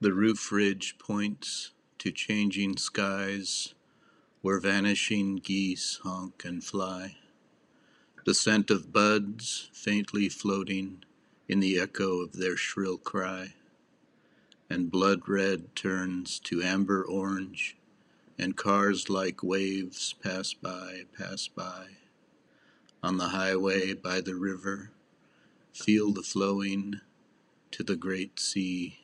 The roof ridge points to changing skies Where vanishing geese honk and fly, The scent of buds faintly floating In the echo of their shrill cry, And blood red turns to amber orange, And cars like waves pass by, pass by, On the highway by the river, Feel the flowing to the great sea.